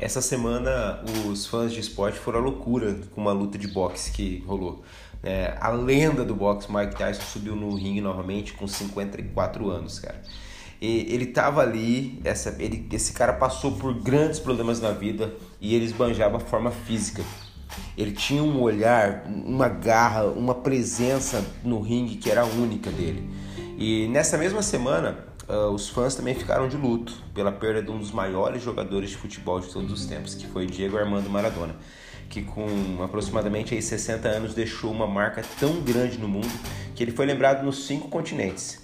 Essa semana os fãs de esporte foram à loucura com uma luta de boxe que rolou. É, a lenda do boxe, Mike Tyson, subiu no ringue novamente com 54 anos, cara. E ele tava ali, essa, ele, esse cara passou por grandes problemas na vida e ele esbanjava a forma física. Ele tinha um olhar, uma garra, uma presença no ringue que era única dele. E nessa mesma semana, uh, os fãs também ficaram de luto pela perda de um dos maiores jogadores de futebol de todos os tempos, que foi Diego Armando Maradona, que com aproximadamente aí 60 anos deixou uma marca tão grande no mundo que ele foi lembrado nos cinco continentes.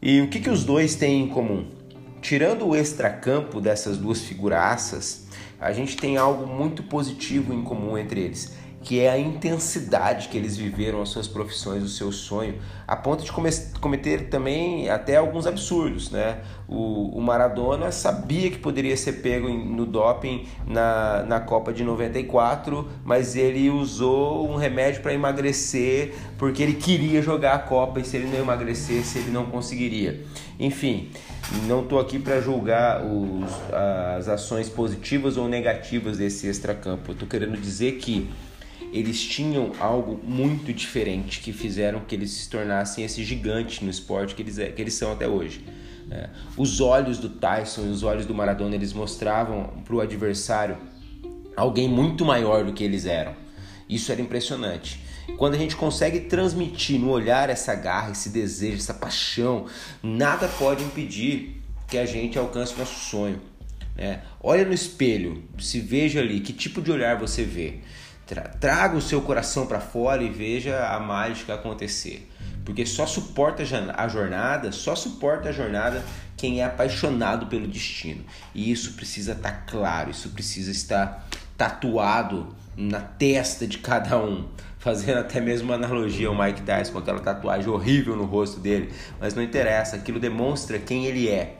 E o que, que os dois têm em comum? Tirando o extracampo dessas duas figuraças, a gente tem algo muito positivo em comum entre eles que é a intensidade que eles viveram as suas profissões, o seu sonho, a ponto de cometer também até alguns absurdos, né? O, o Maradona sabia que poderia ser pego no doping na, na Copa de 94, mas ele usou um remédio para emagrecer porque ele queria jogar a Copa e se ele não emagrecesse ele não conseguiria. Enfim, não estou aqui para julgar os, as ações positivas ou negativas desse extracampo. Estou querendo dizer que eles tinham algo muito diferente que fizeram que eles se tornassem esse gigante no esporte que eles, é, que eles são até hoje. É, os olhos do Tyson e os olhos do Maradona eles mostravam para o adversário alguém muito maior do que eles eram. Isso era impressionante. Quando a gente consegue transmitir no olhar essa garra, esse desejo, essa paixão, nada pode impedir que a gente alcance nosso sonho. Né? Olha no espelho, se veja ali, que tipo de olhar você vê. Traga o seu coração para fora e veja a mágica acontecer. Porque só suporta a jornada, só suporta a jornada quem é apaixonado pelo destino. E isso precisa estar tá claro, isso precisa estar tatuado na testa de cada um. Fazendo até mesmo uma analogia ao Mike Tyson com aquela tatuagem horrível no rosto dele. Mas não interessa, aquilo demonstra quem ele é.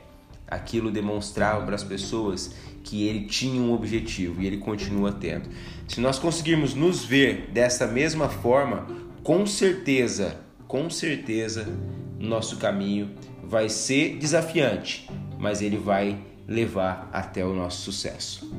Aquilo demonstrava para as pessoas que ele tinha um objetivo e ele continua tendo. Se nós conseguirmos nos ver dessa mesma forma, com certeza, com certeza, nosso caminho vai ser desafiante, mas ele vai levar até o nosso sucesso.